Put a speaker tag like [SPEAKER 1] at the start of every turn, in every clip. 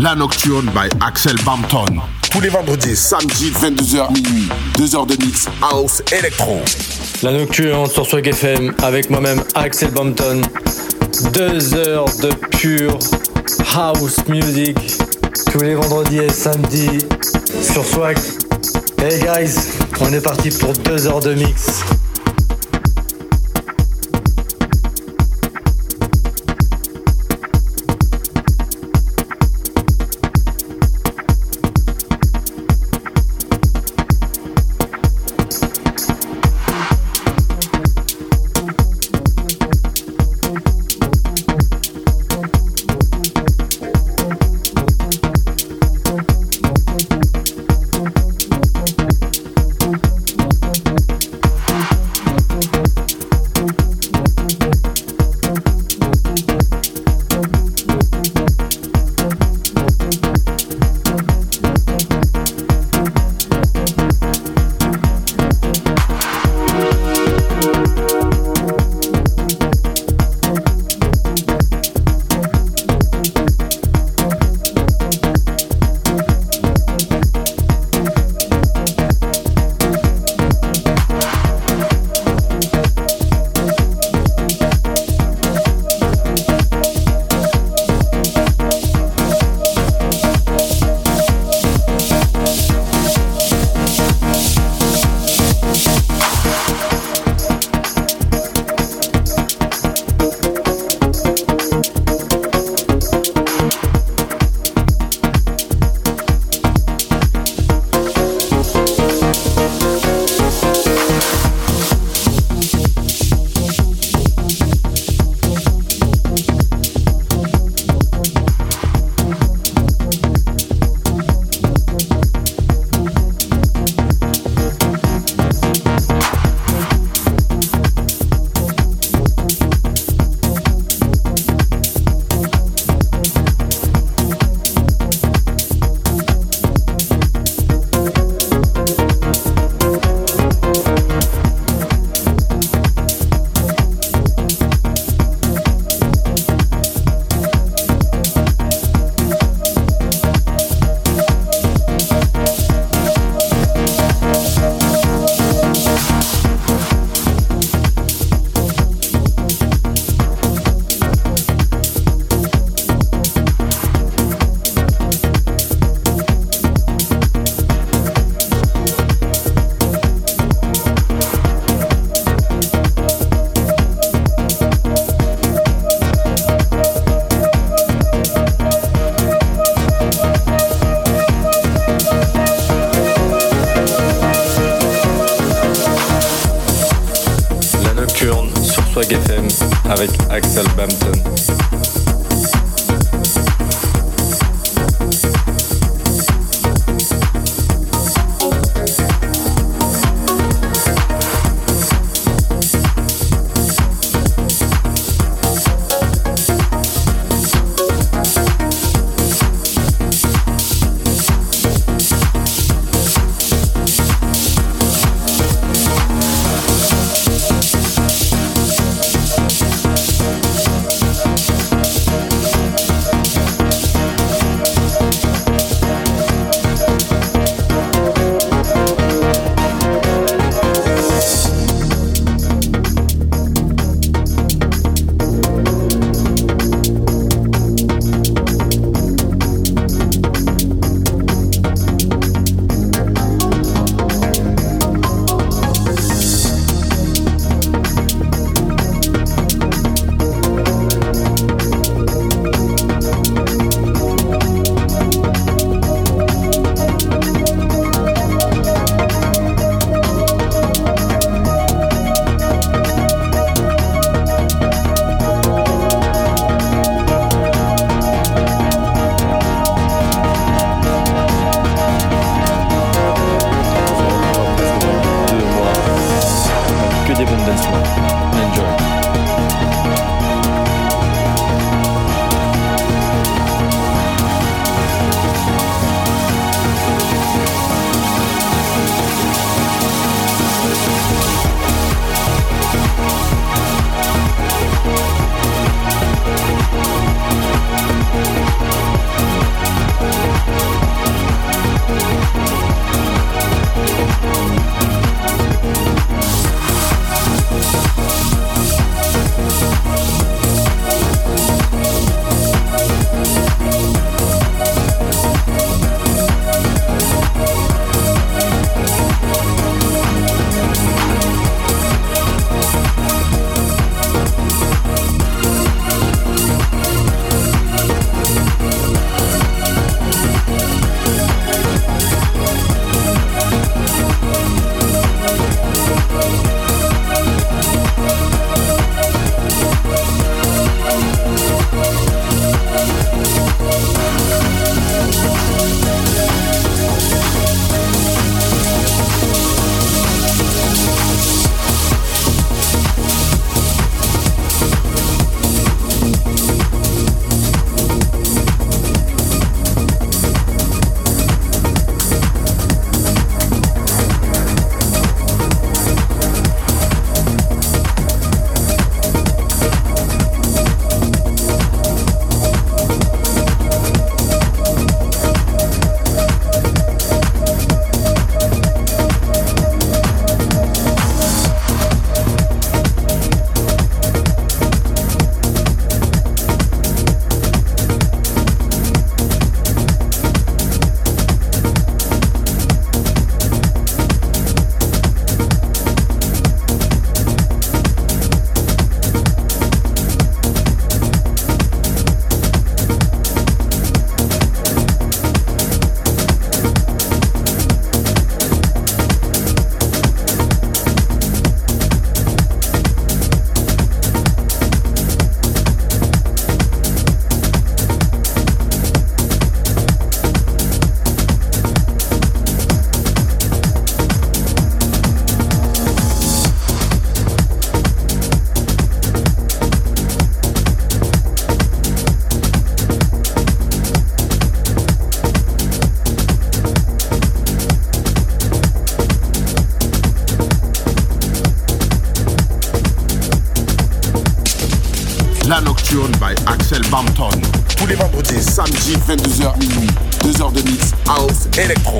[SPEAKER 1] La Nocturne by Axel Bampton. Tous les vendredis, samedi, 22h minuit. 2 heures de mix house électro.
[SPEAKER 2] La Nocturne sur Swag FM avec moi-même Axel Bampton. 2 heures de pure house music tous les vendredis et samedis sur Swag. Hey guys, on est parti pour 2 heures de mix. La Nocturne by Axel Bampton. Tous les vendredis, samedi, 22h minuit, 2h de mix, house, électro.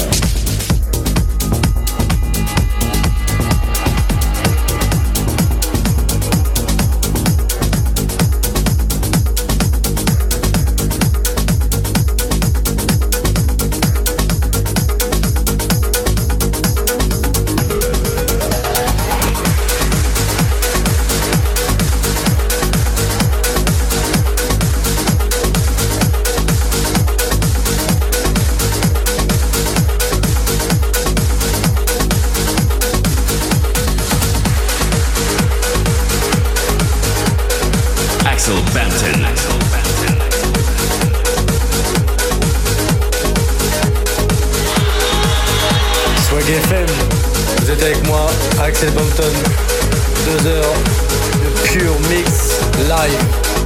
[SPEAKER 3] Axel Bolton. Deux heures de
[SPEAKER 4] pur mix live.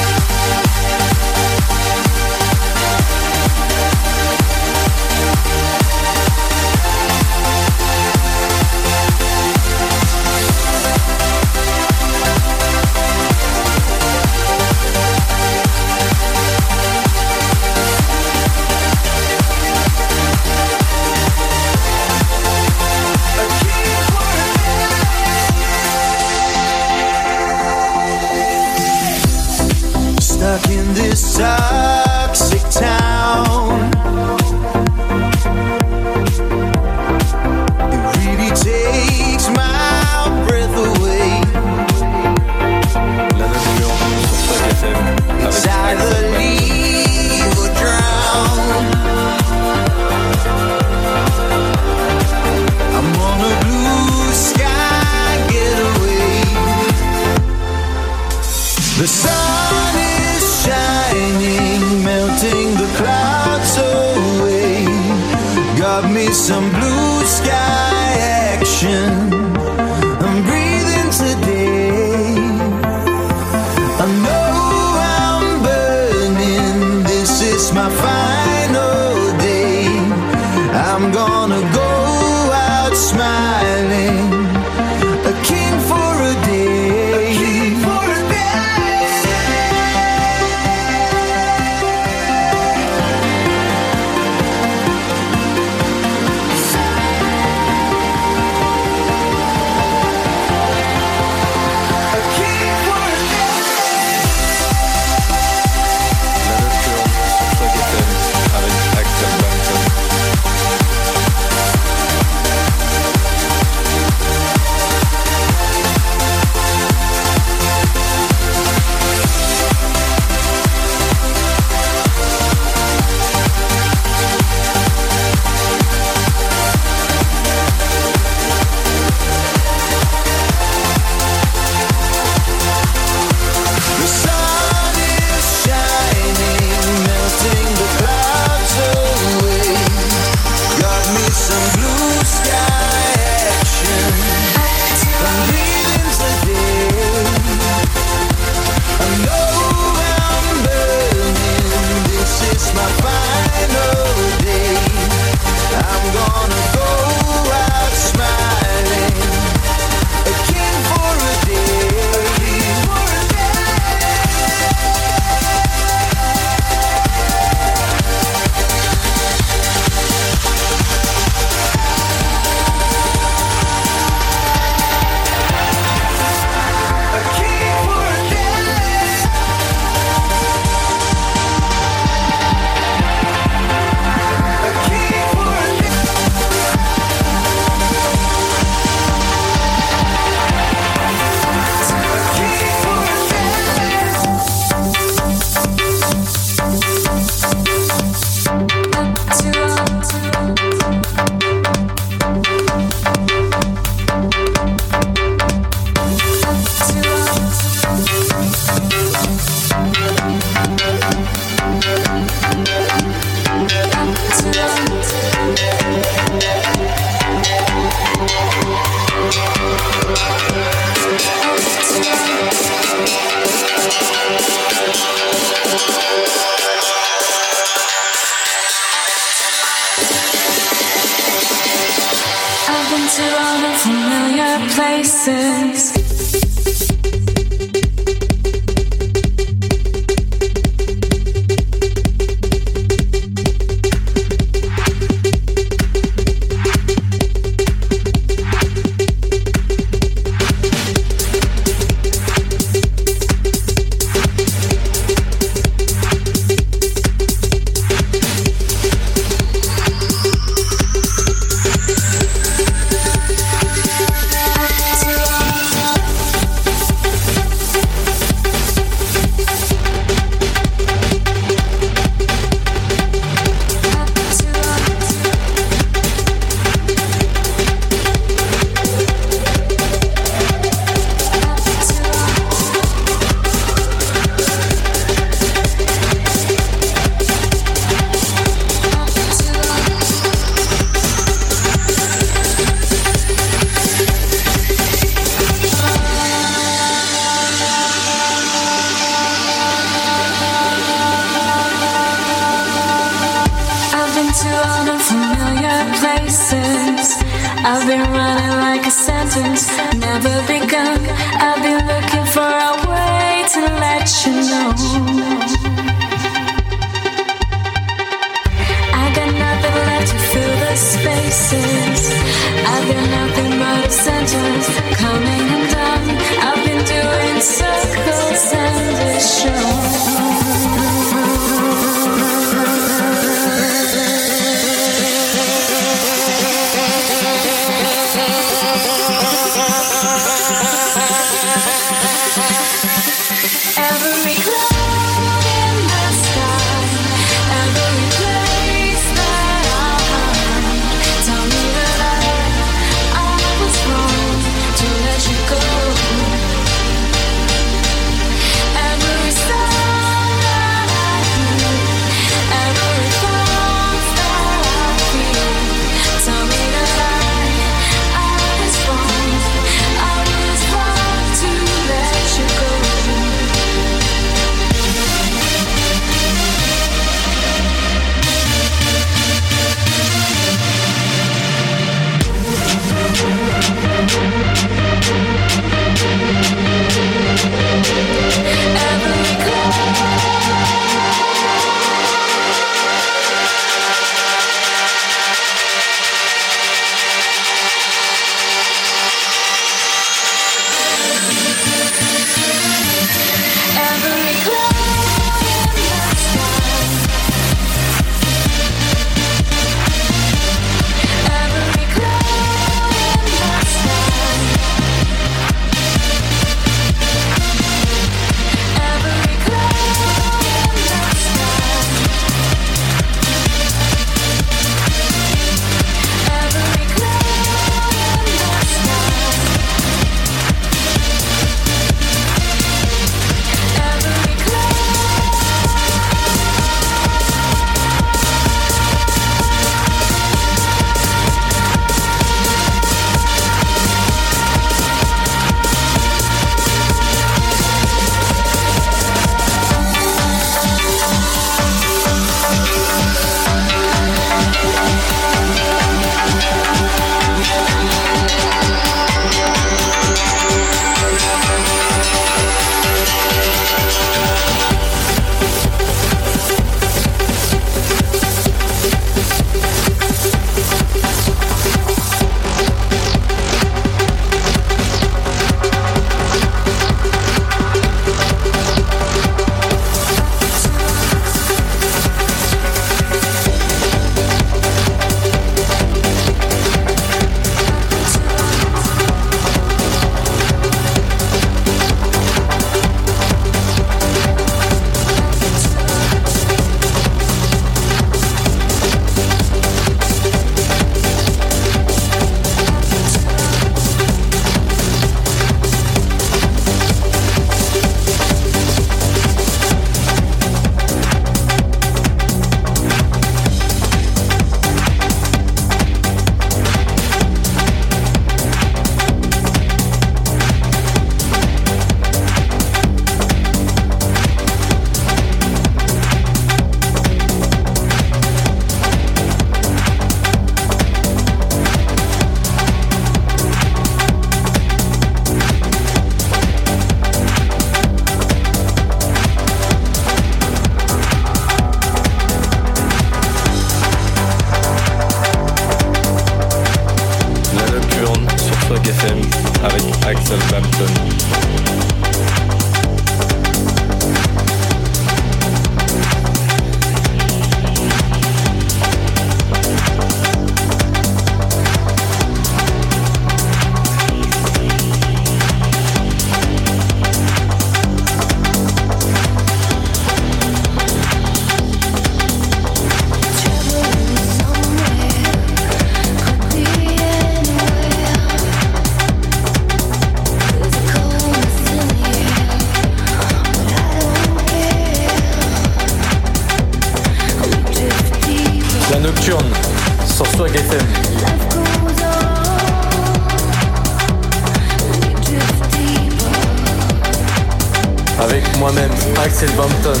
[SPEAKER 4] Axel Bampton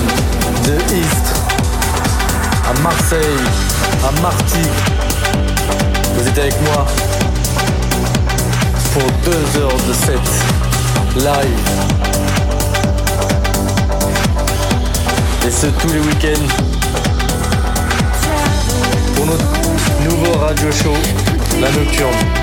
[SPEAKER 4] de East à Marseille, à Marty. Vous êtes avec moi pour deux heures de set live. Et ce tous les week-ends pour notre nouveau radio show, La Nocturne.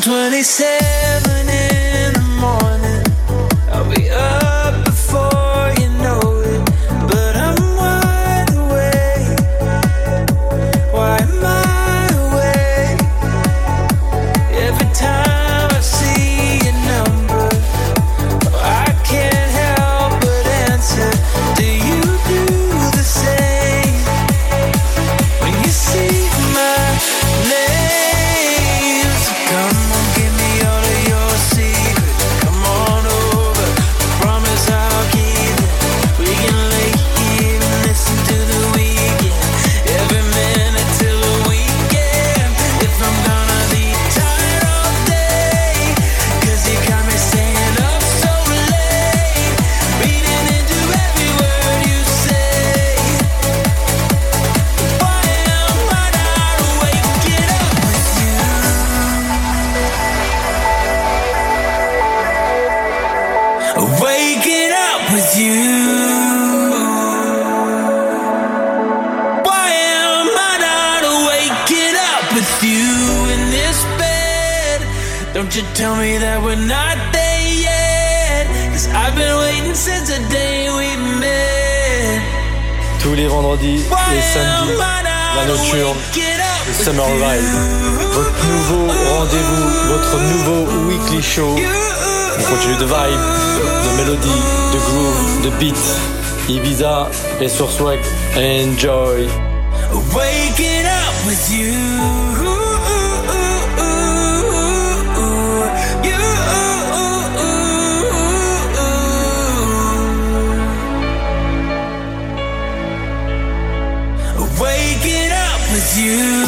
[SPEAKER 5] 126 Ibiza
[SPEAKER 4] et sur Swag. Enjoy.
[SPEAKER 6] Waking up with you.
[SPEAKER 7] you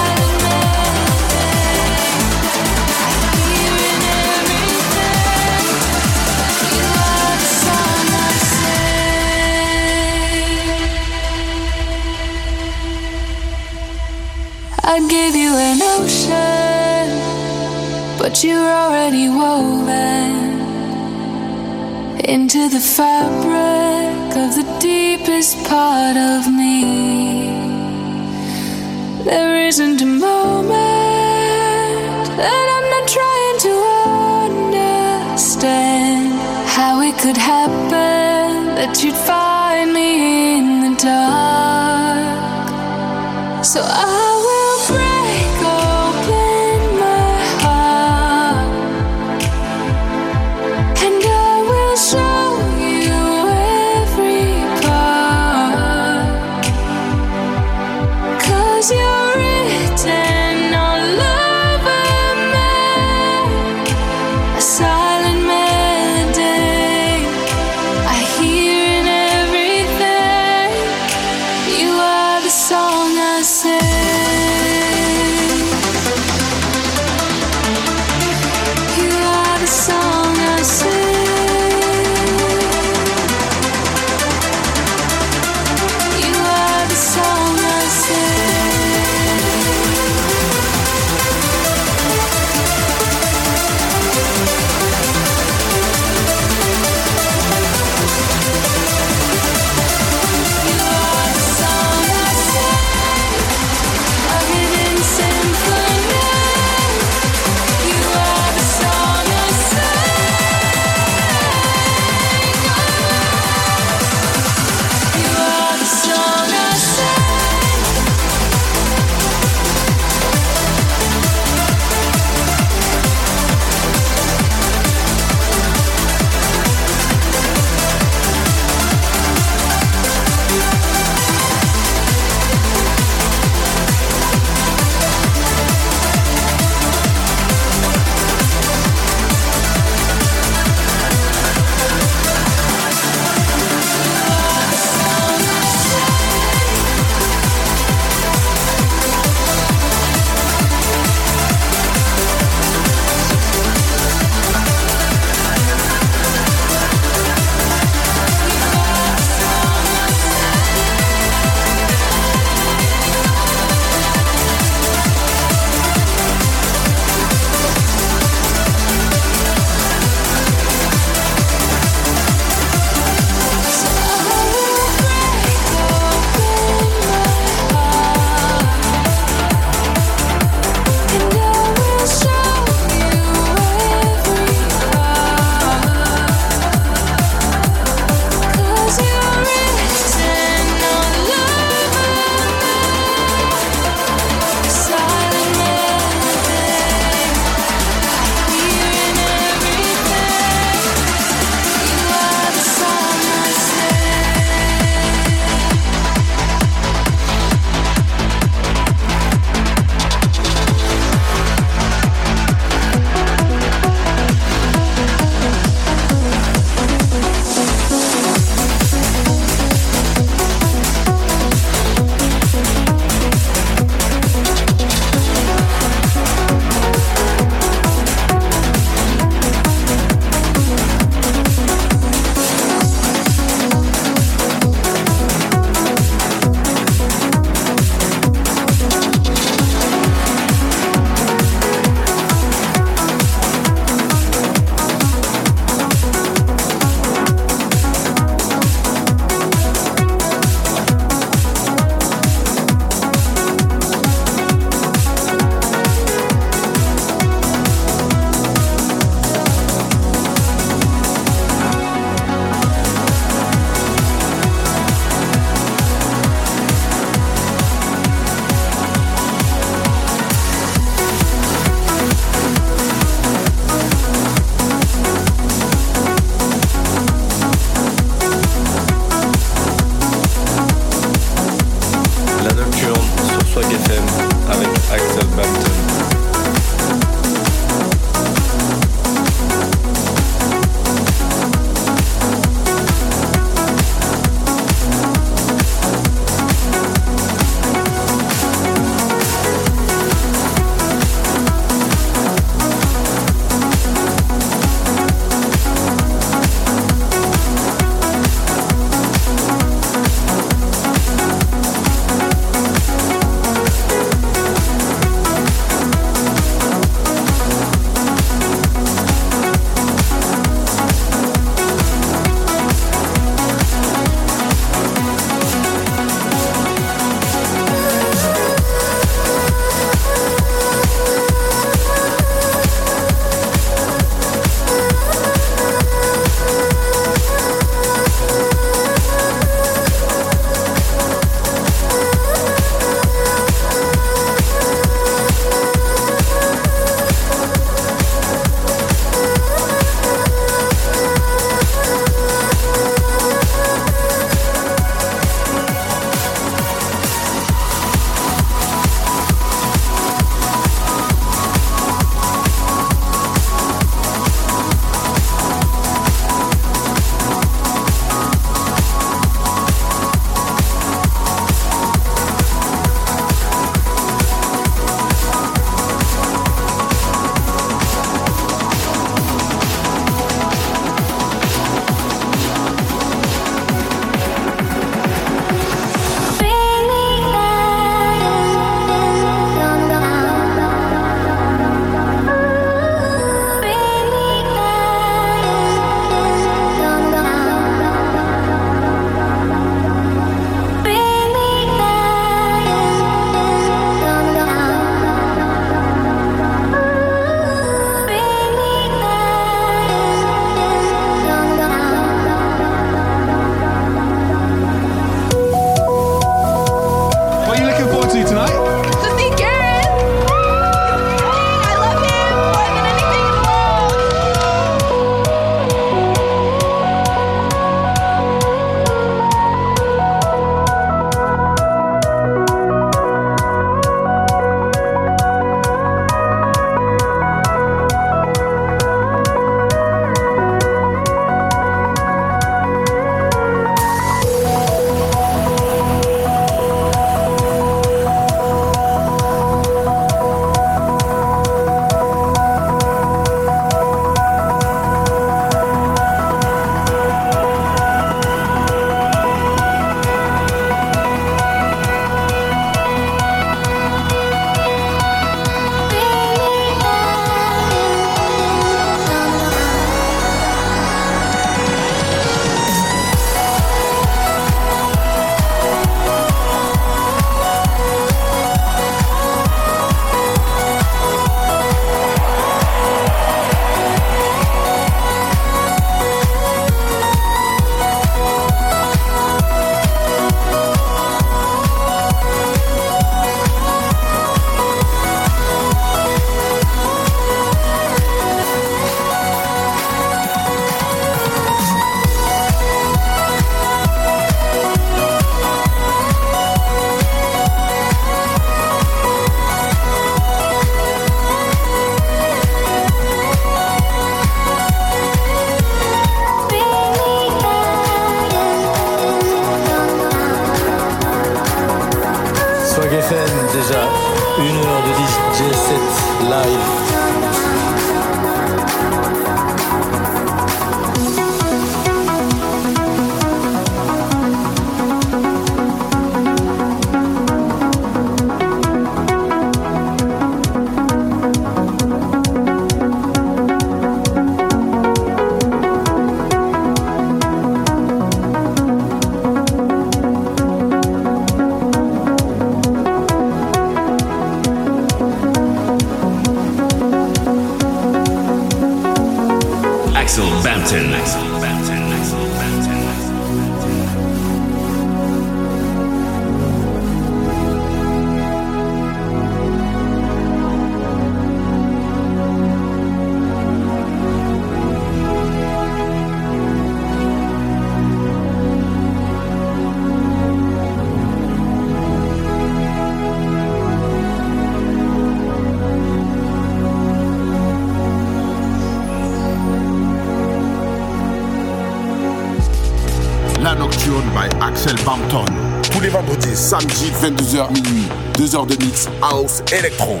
[SPEAKER 8] Axel Bampton.
[SPEAKER 1] Tous les vendredis, samedi, 22h minuit. 2 heures de mix house électro.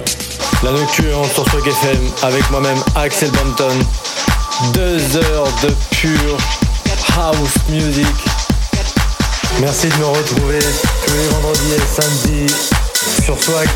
[SPEAKER 2] La nocturne sur Swag FM avec moi-même Axel Bampton. Deux heures de pure house music. Merci de me retrouver tous les vendredis et samedis sur Swag.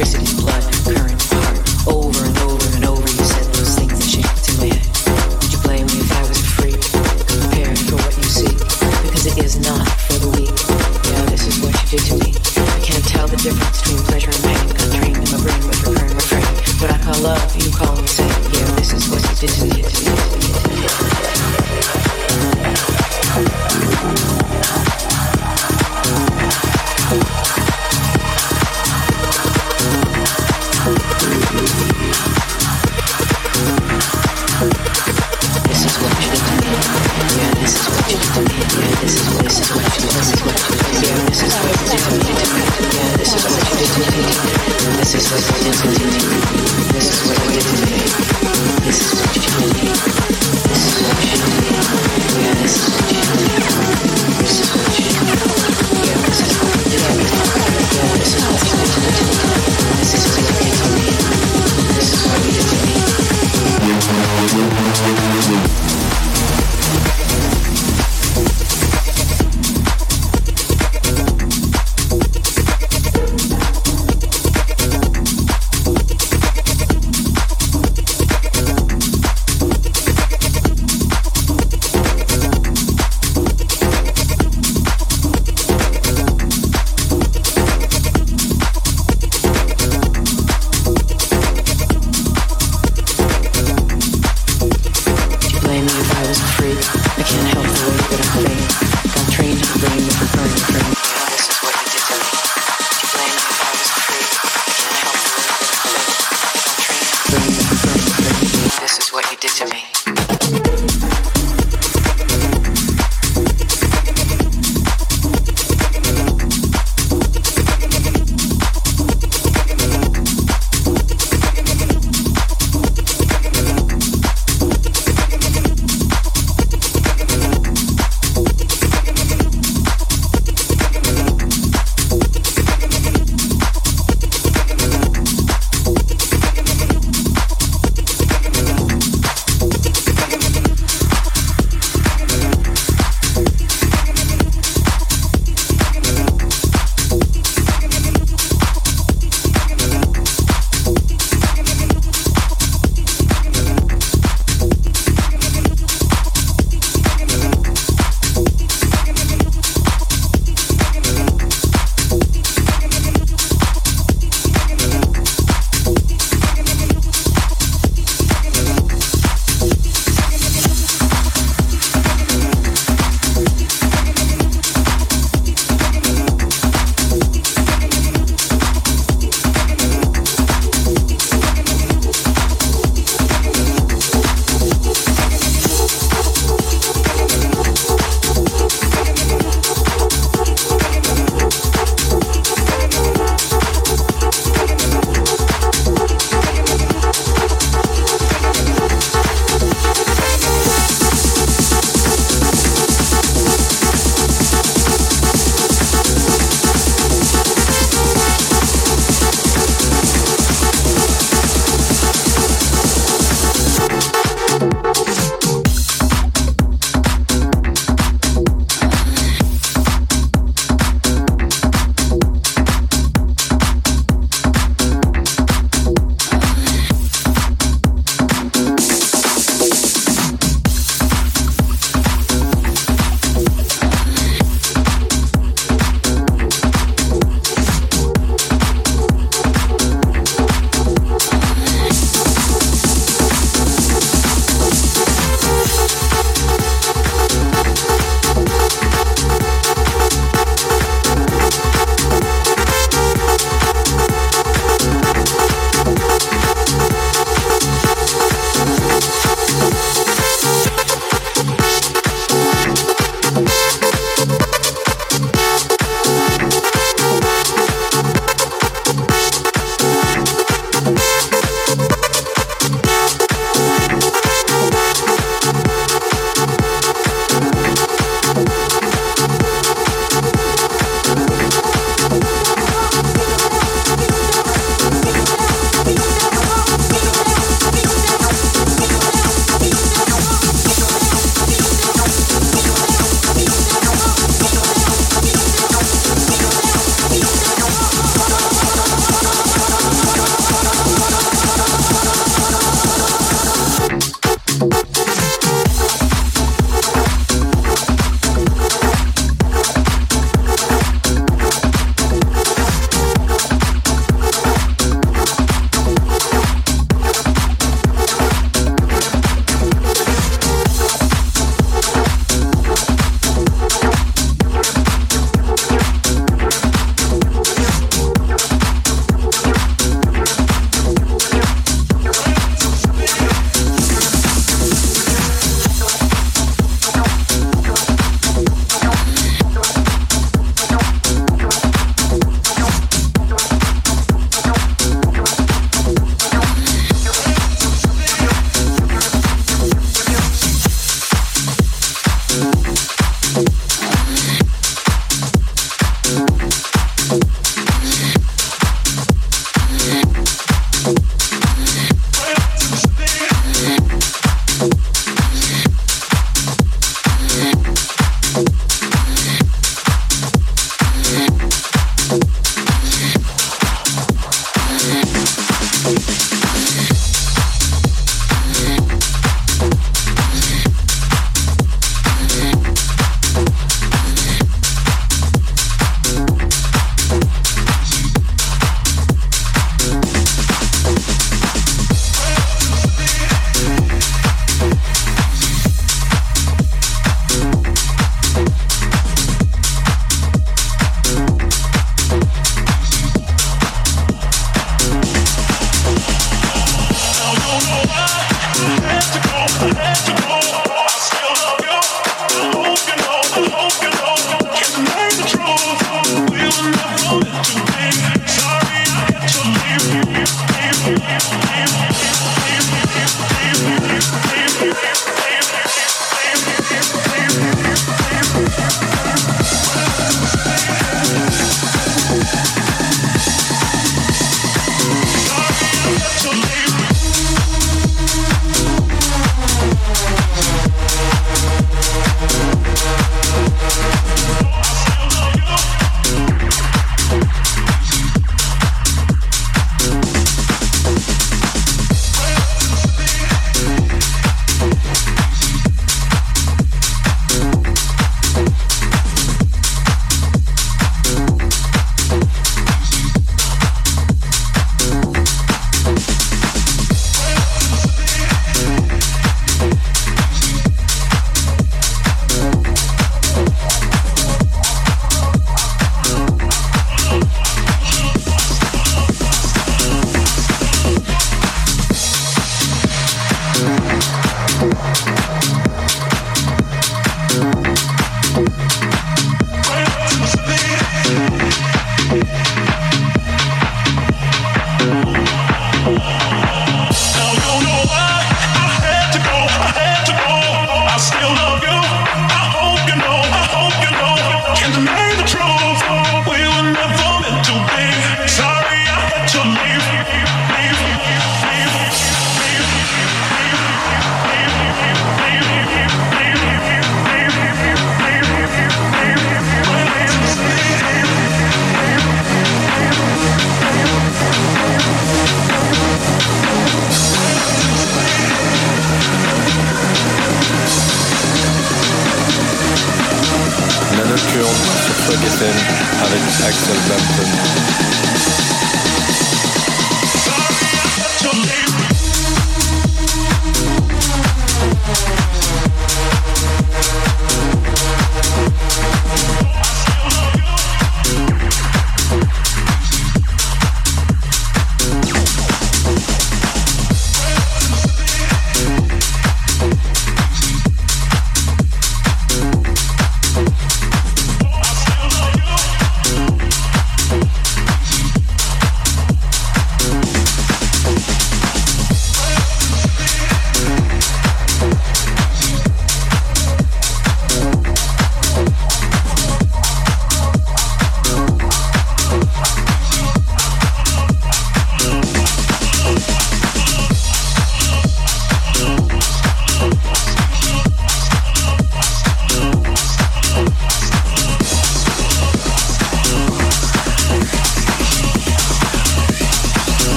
[SPEAKER 2] que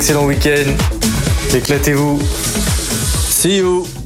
[SPEAKER 2] excellent week-end. Éclatez-vous. See you.